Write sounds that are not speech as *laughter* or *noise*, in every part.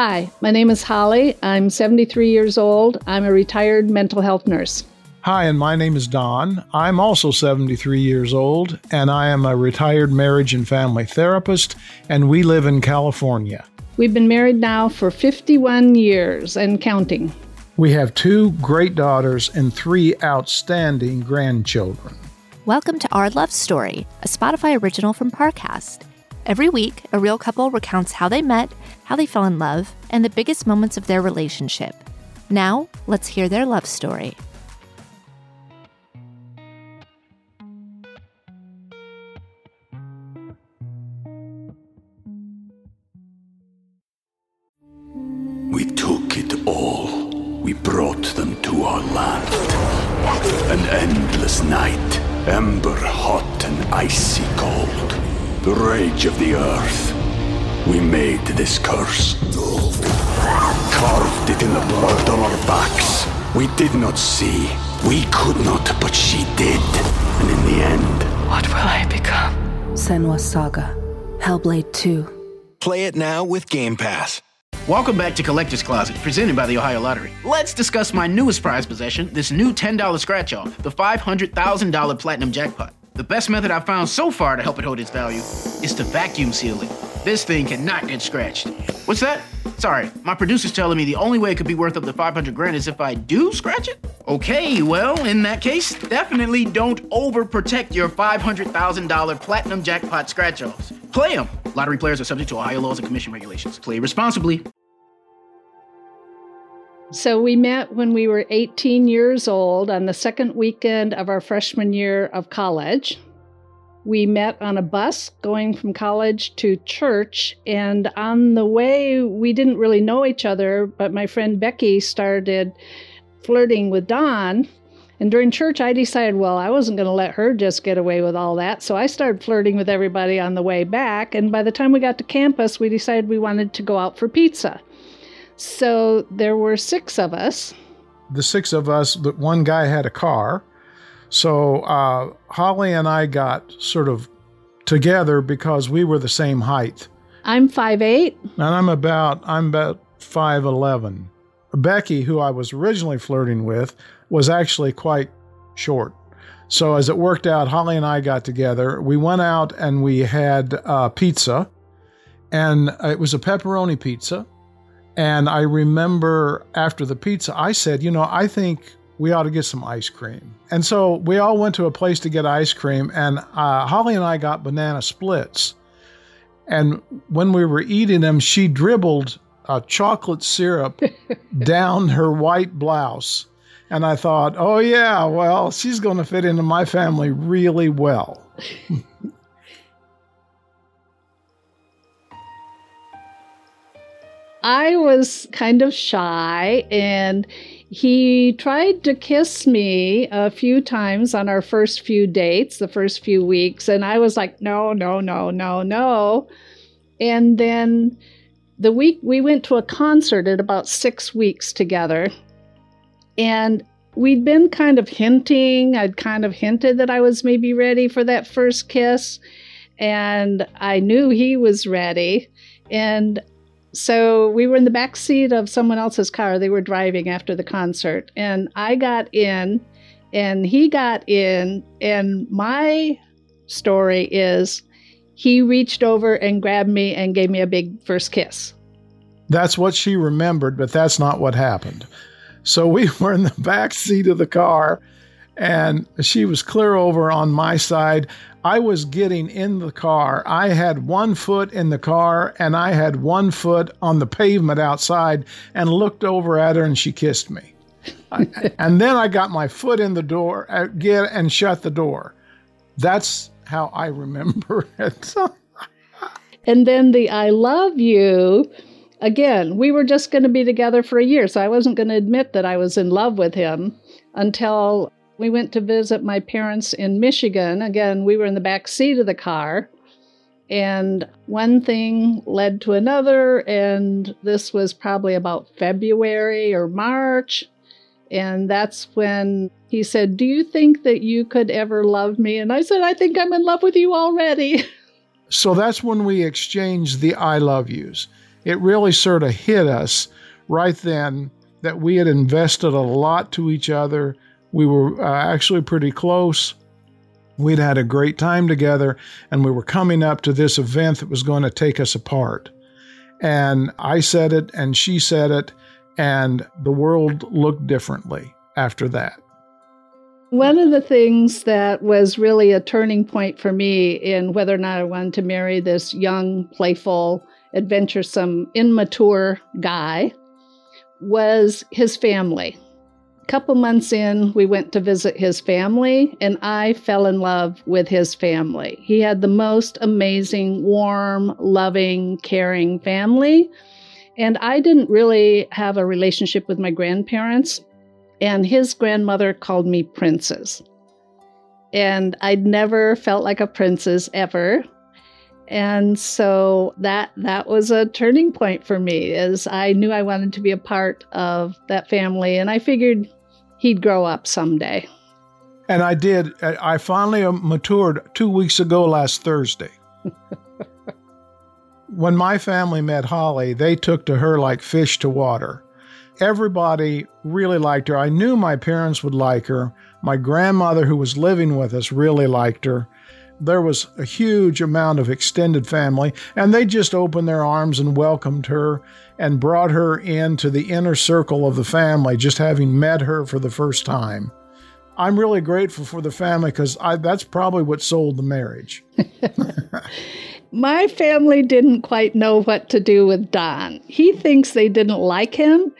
Hi, my name is Holly. I'm 73 years old. I'm a retired mental health nurse. Hi, and my name is Don. I'm also 73 years old, and I am a retired marriage and family therapist, and we live in California. We've been married now for 51 years and counting. We have two great daughters and three outstanding grandchildren. Welcome to Our Love Story, a Spotify original from Parcast. Every week, a real couple recounts how they met, how they fell in love, and the biggest moments of their relationship. Now, let's hear their love story. This curse. Carved it in the blood on our backs. We did not see. We could not, but she did. And in the end, What will I become? Senua's Saga. Hellblade 2. Play it now with Game Pass. Welcome back to Collector's Closet, presented by the Ohio Lottery. Let's discuss my newest prize possession, this new $10 scratch off, the $500,000 Platinum Jackpot. The best method I've found so far to help it hold its value is to vacuum seal it. This thing cannot get scratched. What's that? Sorry, my producer's telling me the only way it could be worth up to 500 grand is if I do scratch it? Okay, well, in that case, definitely don't overprotect your $500,000 Platinum Jackpot scratch offs. Play them. Lottery players are subject to Ohio laws and commission regulations. Play responsibly. So we met when we were 18 years old on the second weekend of our freshman year of college. We met on a bus going from college to church, and on the way, we didn't really know each other, but my friend Becky started flirting with Don. And during church, I decided, well, I wasn't going to let her just get away with all that. So I started flirting with everybody on the way back. And by the time we got to campus, we decided we wanted to go out for pizza. So there were six of us. The six of us, the one guy had a car. So uh, Holly and I got sort of together because we were the same height. I'm five eight, And I'm about I'm about 5'11. Becky, who I was originally flirting with, was actually quite short. So as it worked out, Holly and I got together. We went out and we had uh, pizza, and it was a pepperoni pizza. And I remember after the pizza, I said, you know, I think we ought to get some ice cream. And so we all went to a place to get ice cream, and uh, Holly and I got banana splits. And when we were eating them, she dribbled uh, chocolate syrup *laughs* down her white blouse. And I thought, oh, yeah, well, she's going to fit into my family really well. *laughs* I was kind of shy, and he tried to kiss me a few times on our first few dates, the first few weeks. And I was like, no, no, no, no, no. And then the week we went to a concert at about six weeks together. And we'd been kind of hinting, I'd kind of hinted that I was maybe ready for that first kiss. And I knew he was ready. And so we were in the back seat of someone else's car. They were driving after the concert. And I got in and he got in. And my story is he reached over and grabbed me and gave me a big first kiss. That's what she remembered, but that's not what happened. So we *laughs* were in the back seat of the car, and she was clear over on my side. I was getting in the car. I had one foot in the car, and I had one foot on the pavement outside, and looked over at her, and she kissed me. *laughs* and then I got my foot in the door, uh, again, and shut the door. That's how I remember *laughs* it. and then the I love you again, we were just going to be together for a year, so I wasn't going to admit that I was in love with him until we went to visit my parents in Michigan. Again, we were in the back seat of the car, and one thing led to another, and this was probably about February or March. And that's when he said, Do you think that you could ever love me? And I said, I think I'm in love with you already. *laughs* So that's when we exchanged the I love yous. it really sort of hit us right then that we had invested a lot to each other. We were uh, actually pretty close. We'd had a great time together, and we were coming up to this event that was going to take us apart. And I said it, and she said it, and the world looked differently after that. One of the things that was really a turning point for me in whether or not I wanted to marry this young, playful, adventuresome, immature guy was his family. Couple months in, we went to visit his family, and I fell in love with his family. He had the most amazing, warm, loving, caring family. And I didn't really have a relationship with my grandparents and his grandmother called me princess. And I'd never felt like a princess ever. And so that that was a turning point for me as I knew I wanted to be a part of that family and I figured he'd grow up someday. And I did. I finally uh, matured 2 weeks ago last Thursday. *laughs* when my family met Holly, they took to her like fish to water everybody really liked her. I knew my parents would like her. My grandmother, who was living with us, really liked her. There was a huge amount of extended family, and they just opened their arms and welcomed her and brought her into the inner circle of the family, just having met her for the first time. I'm really grateful for the family because that's probably what sold the marriage. *laughs* My family didn't quite know what to do with Don. He thinks they didn't like him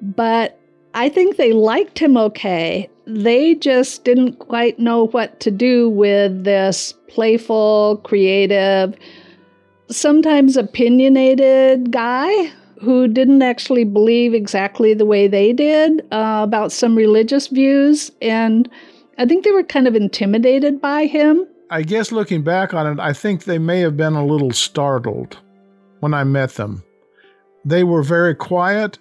but I think they liked him okay. They just didn't quite know what to do with this playful, creative, sometimes opinionated guy who didn't actually believe exactly the way they did uh, about some religious views. And I think they were kind of intimidated by him. I guess looking back on it, I think they may have been a little startled when I met them. They were very quiet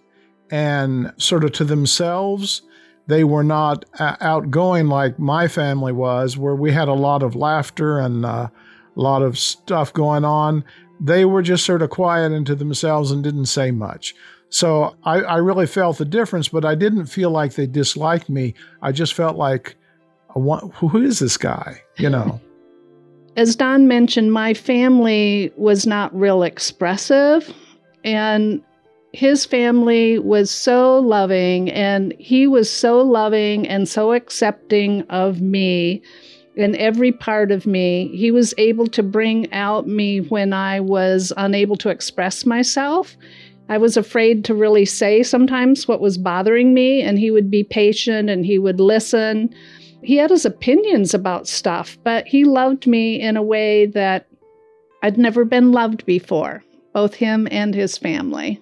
and sort of to themselves. They were not uh, outgoing like my family was, where we had a lot of laughter and uh, a lot of stuff going on. They were just sort of quiet into themselves and didn't say much. So I, I really felt the difference, but I didn't feel like they disliked me. I just felt like, who is this guy? You know. *laughs* As Don mentioned, my family was not real expressive. And his family was so loving and he was so loving and so accepting of me and every part of me. He was able to bring out me when I was unable to express myself. I was afraid to really say sometimes what was bothering me, and he would be patient and he would listen. He had his opinions about stuff, but he loved me in a way that I'd never been loved before, both him and his family.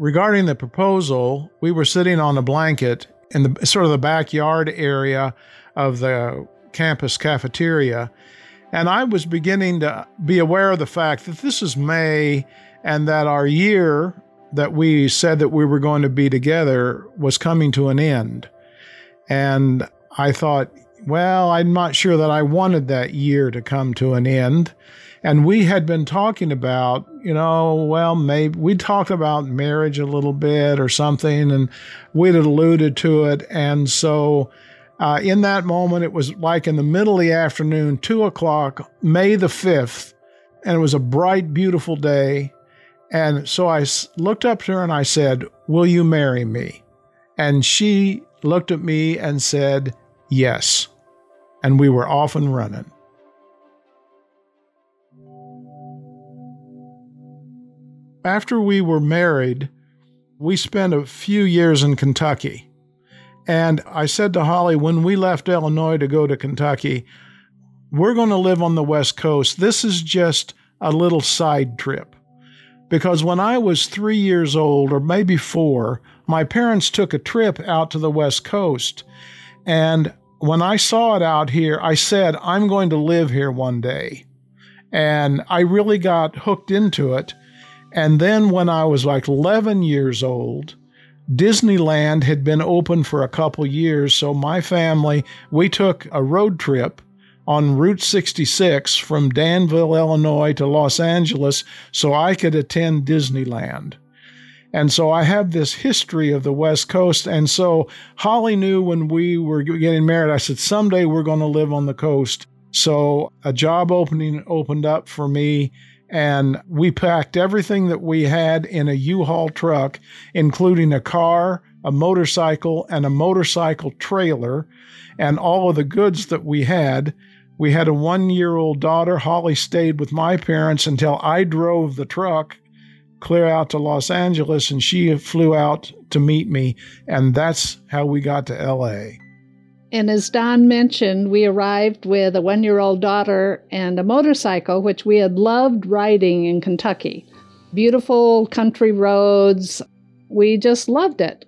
Regarding the proposal, we were sitting on a blanket in the sort of the backyard area of the campus cafeteria. And I was beginning to be aware of the fact that this is May and that our year that we said that we were going to be together was coming to an end. And I thought, well, I'm not sure that I wanted that year to come to an end. And we had been talking about, you know, well, maybe we talked about marriage a little bit or something, and we'd alluded to it. And so uh, in that moment, it was like in the middle of the afternoon, two o'clock, May the 5th, and it was a bright, beautiful day. And so I looked up to her and I said, Will you marry me? And she looked at me and said, Yes. And we were off and running. After we were married, we spent a few years in Kentucky. And I said to Holly, when we left Illinois to go to Kentucky, we're going to live on the West Coast. This is just a little side trip. Because when I was three years old, or maybe four, my parents took a trip out to the West Coast. And when I saw it out here, I said, I'm going to live here one day. And I really got hooked into it. And then when I was like 11 years old, Disneyland had been open for a couple years. So my family, we took a road trip on Route 66 from Danville, Illinois to Los Angeles so I could attend Disneyland. And so I have this history of the West Coast. And so Holly knew when we were getting married, I said, someday we're going to live on the coast. So a job opening opened up for me. And we packed everything that we had in a U Haul truck, including a car, a motorcycle, and a motorcycle trailer, and all of the goods that we had. We had a one year old daughter. Holly stayed with my parents until I drove the truck clear out to Los Angeles and she flew out to meet me. And that's how we got to LA. And as Don mentioned, we arrived with a one year old daughter and a motorcycle, which we had loved riding in Kentucky. Beautiful country roads. We just loved it.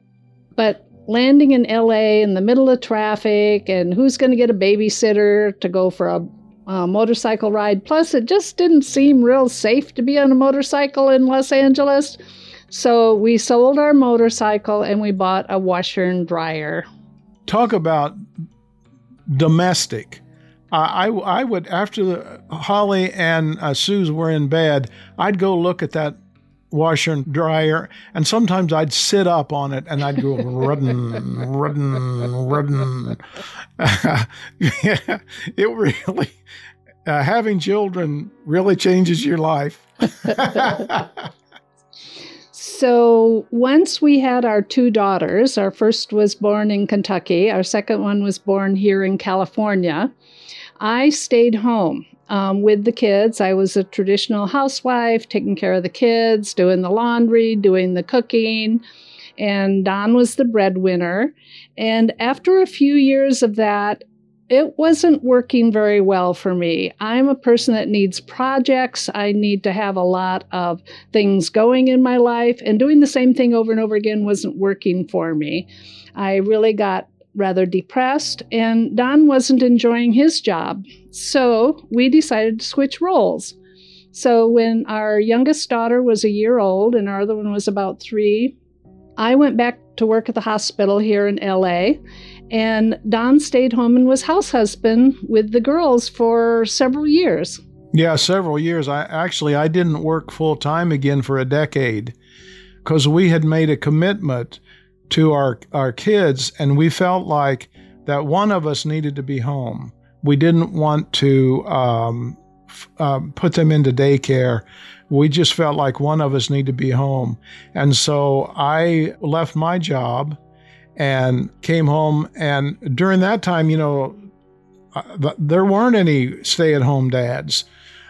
But landing in LA in the middle of traffic and who's going to get a babysitter to go for a, a, motorcycle ride. Plus, it just didn't seem real safe to be on a motorcycle in Los Angeles. So we sold our motorcycle and we bought a washer and dryer. Talk about domestic. I, I would, after Holly and uh, Suze were in bed, I'd go look at that washer and dryer, and sometimes I'd sit up on it and I'd go *laughs* rudden, rudden, rudden. yeah, *laughs* it really uh, having children really changes your life. *laughs* so once we had our two daughters, our first was born in Kentucky, our second one was born here in California. I stayed home um, with the kids. I was a traditional housewife, taking care of the kids, doing the laundry, doing the cooking. And Don was the breadwinner. And after a few years of that, it wasn't working very well for me. I'm a person that needs projects. I need to have a lot of things going in my life, and doing the same thing over and over again wasn't working for me. I really got rather depressed, and Don wasn't enjoying his job. So we decided to switch roles. So when our youngest daughter was a year old and our other one was about three, I went back to work at the hospital here in LA. And Don stayed home and was house husband with the girls for several years. Yeah, several years. I actually I didn't work full time again for a decade because we had made a commitment to our, our kids, and we felt like that one of us needed to be home. We didn't want to um, f- uh, put them into daycare. We just felt like one of us needed to be home. And so I left my job and came home. And during that time, you know, uh, there weren't any stay at home dads.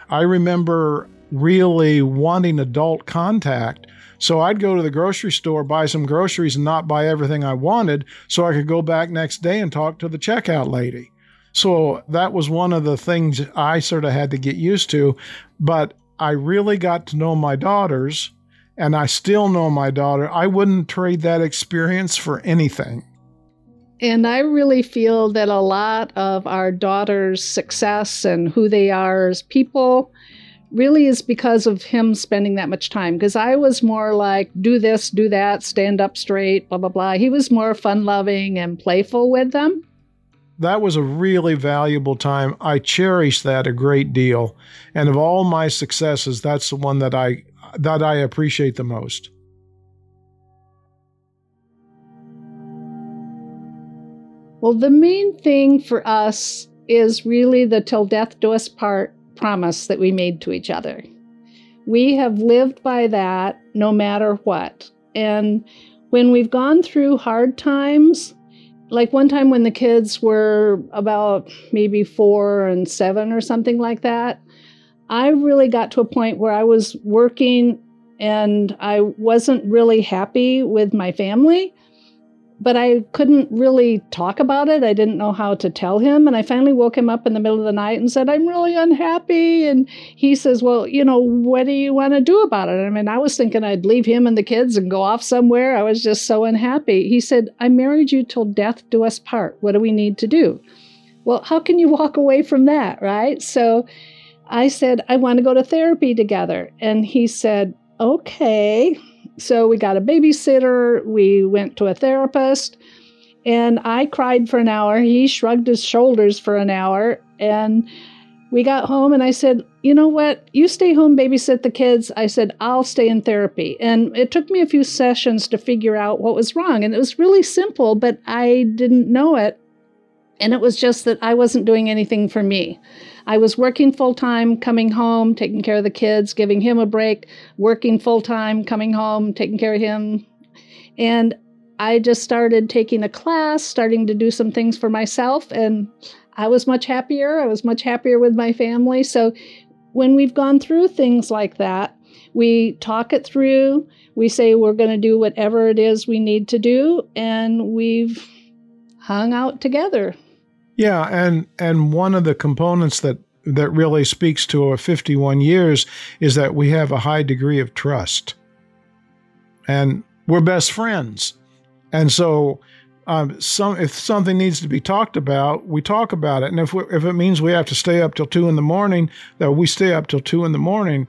I remember really wanting adult contact so I'd go to the grocery store, buy some groceries, and not buy everything I wanted so I could go back next day and talk to the checkout lady. So that was one of the things I sort of had to get used to. But I really got to know my daughters, and I still know my daughter. I wouldn't trade that experience for anything. And I really feel that a lot of our daughters' success and who they are as people really is because of him spending that much time. Because I was more like, do this, do that, stand up straight, blah, blah, blah. He was more fun loving and playful with them. That was a really valuable time. I cherish that a great deal. And of all my successes, that's the one that I that I appreciate the most. Well, the main thing for us is really the till death do us part promise that we made to each other. We have lived by that no matter what. And when we've gone through hard times, like one time when the kids were about maybe four and seven or something like that, I really got to a point where I was working and I wasn't really happy with my family. but I couldn't really talk about it. I didn't know how to tell him. And I finally woke him up in the middle of the night and said, I'm really unhappy. And he says, Well, you know, what do you want to do about it? I mean, I was thinking I'd leave him and the kids and go off somewhere. I was just so unhappy. He said, I married you till death do us part. What do we need to do? Well, how can you walk away from that, right? So I said, I want to go to therapy together. And he said, Okay. So we got a babysitter, we went to a therapist, and I cried for an hour. He shrugged his shoulders for an hour, and we got home and I said, You know what? You stay home, babysit the kids. I said, I'll stay in therapy. And it took me a few sessions to figure out what was wrong. And it was really simple, but I didn't know it. And it was just that I wasn't doing anything for me. I was working full time, coming home, taking care of the kids, giving him a break, working full time, coming home, taking care of him. And I just started taking a class, starting to do some things for myself, and I was much happier. I was much happier with my family. So when we've gone through things like that, we talk it through. We say we're going to do whatever it is we need to do, and we've hung out together. Yeah, and and one of the components that that really speaks to our 51 years is that we have a high degree of trust. And we're best friends. And so um, some if something needs to be talked about, we talk about it. And if we, if it means we have to stay up till two in the morning, that we stay up till two in the morning.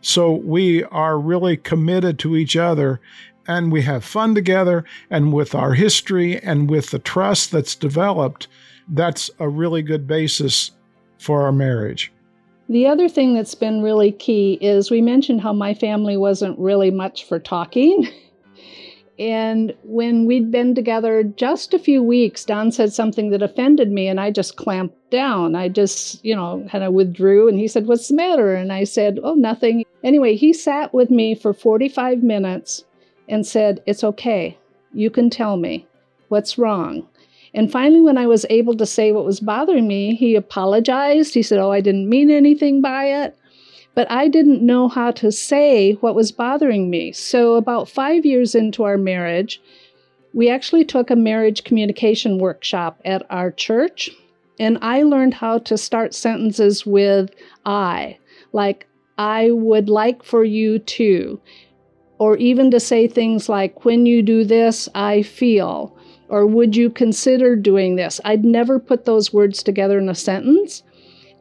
So we are really committed to each other, and we have fun together. And with our history and with the trust that's developed, that's a really good basis for our marriage. The other thing that's been really key is we mentioned how my family wasn't really much for talking. *laughs* and when we'd been together just a few weeks, Don said something that offended me, and I just clamped down. I just, you know, kind of withdrew. And he said, What's the matter? And I said, Oh, nothing. Anyway, he sat with me for 45 minutes and said, It's okay. You can tell me what's wrong. And finally, when I was able to say what was bothering me, he apologized. He said, Oh, I didn't mean anything by it. But I didn't know how to say what was bothering me. So, about five years into our marriage, we actually took a marriage communication workshop at our church. And I learned how to start sentences with I, like, I would like for you to, or even to say things like, when you do this, I feel or would you consider doing this? I'd never put those words together in a sentence.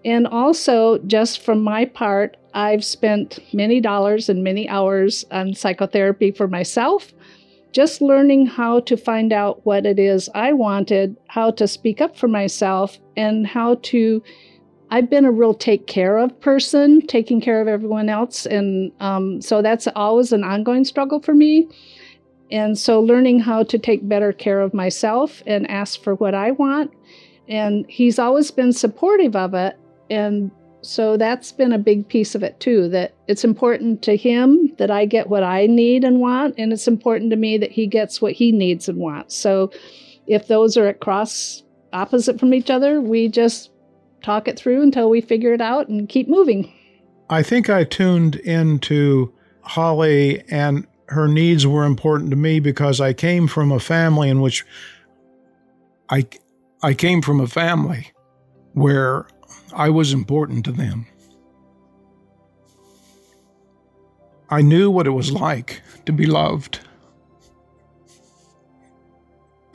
And also, just from my part, I've spent many dollars and many hours on psychotherapy for myself, just learning how to find out what it is I wanted, how to speak up for myself, and how to. I've been a real take care of person, taking care of everyone else. And um, so that's always an ongoing struggle for me. And so learning how to take better care of myself and ask for what I want. And he's always been supportive of it. And so that's been a big piece of it too that it's important to him that I get what I need and want. And it's important to me that he gets what he needs and wants. So if those are at cross opposite from each other, we just talk it through until we figure it out and keep moving. I think I tuned into Holly and her needs were important to me because I came from a family in which I I came from a family where I was important to them. I knew what it was like to be loved.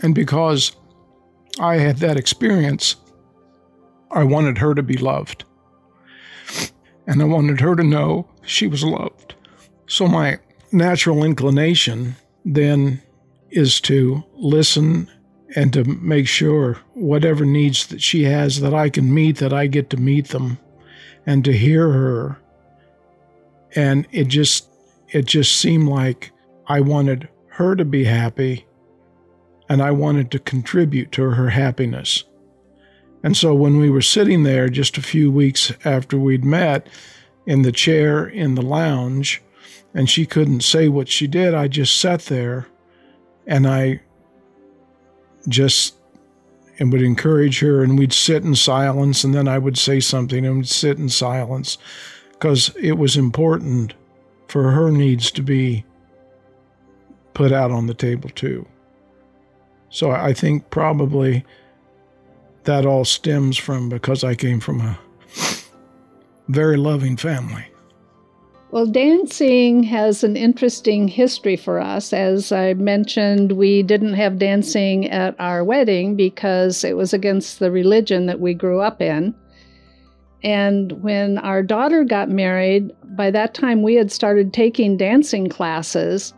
And because I had that experience, I wanted her to be loved. And I wanted her to know she was loved. So my natural inclination then is to listen and to make sure whatever needs that she has that I can meet, that I get to meet them and to hear her. And it just it just seemed like I wanted her to be happy and I wanted to contribute to her happiness. And so when we were sitting there just a few weeks after we'd met in the chair in the lounge, and she couldn't say what she did, I just sat there and I just and would encourage her and we'd sit in silence and then I would say something and we'd sit in silence because it was important for her needs to be put out on the table too. So I think probably that all stems from because I came from a very loving family. Well, dancing has an interesting history for us. As I mentioned, we didn't have dancing at our wedding because it was against the religion that we grew up in. And when our daughter got married, by that time we had started taking dancing classes.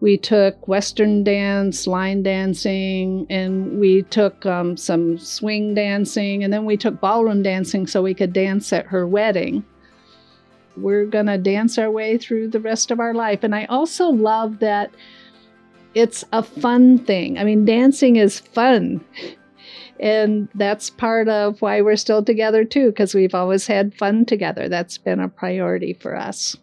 We took Western dance, line dancing, and we took um, some swing dancing, and then we took ballroom dancing so we could dance at her wedding we're going to dance our way through the rest of our life. And I also love that it's a fun thing. I mean, dancing is fun. *laughs* And that's part of why we're still together, too, because we've always had fun together. That's been a priority for us.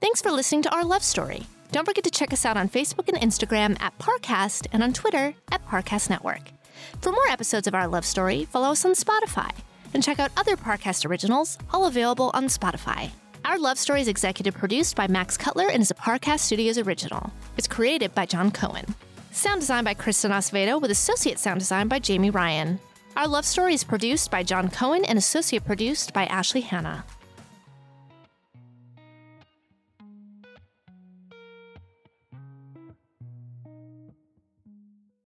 Thanks for listening to our love story. Don't forget to check us out on Facebook and Instagram at Parcast and on Twitter at Parcast Network. For more episodes of our love story, follow us on Spotify and check out other Parcast originals, all available on Spotify. Our Love Story is executive produced by Max Cutler and is a Parcast Studios original. It's created by John Cohen. Sound design by Kristen Acevedo with associate sound design by Jamie Ryan. Our Love Story is produced by John Cohen and associate produced by Ashley Hanna.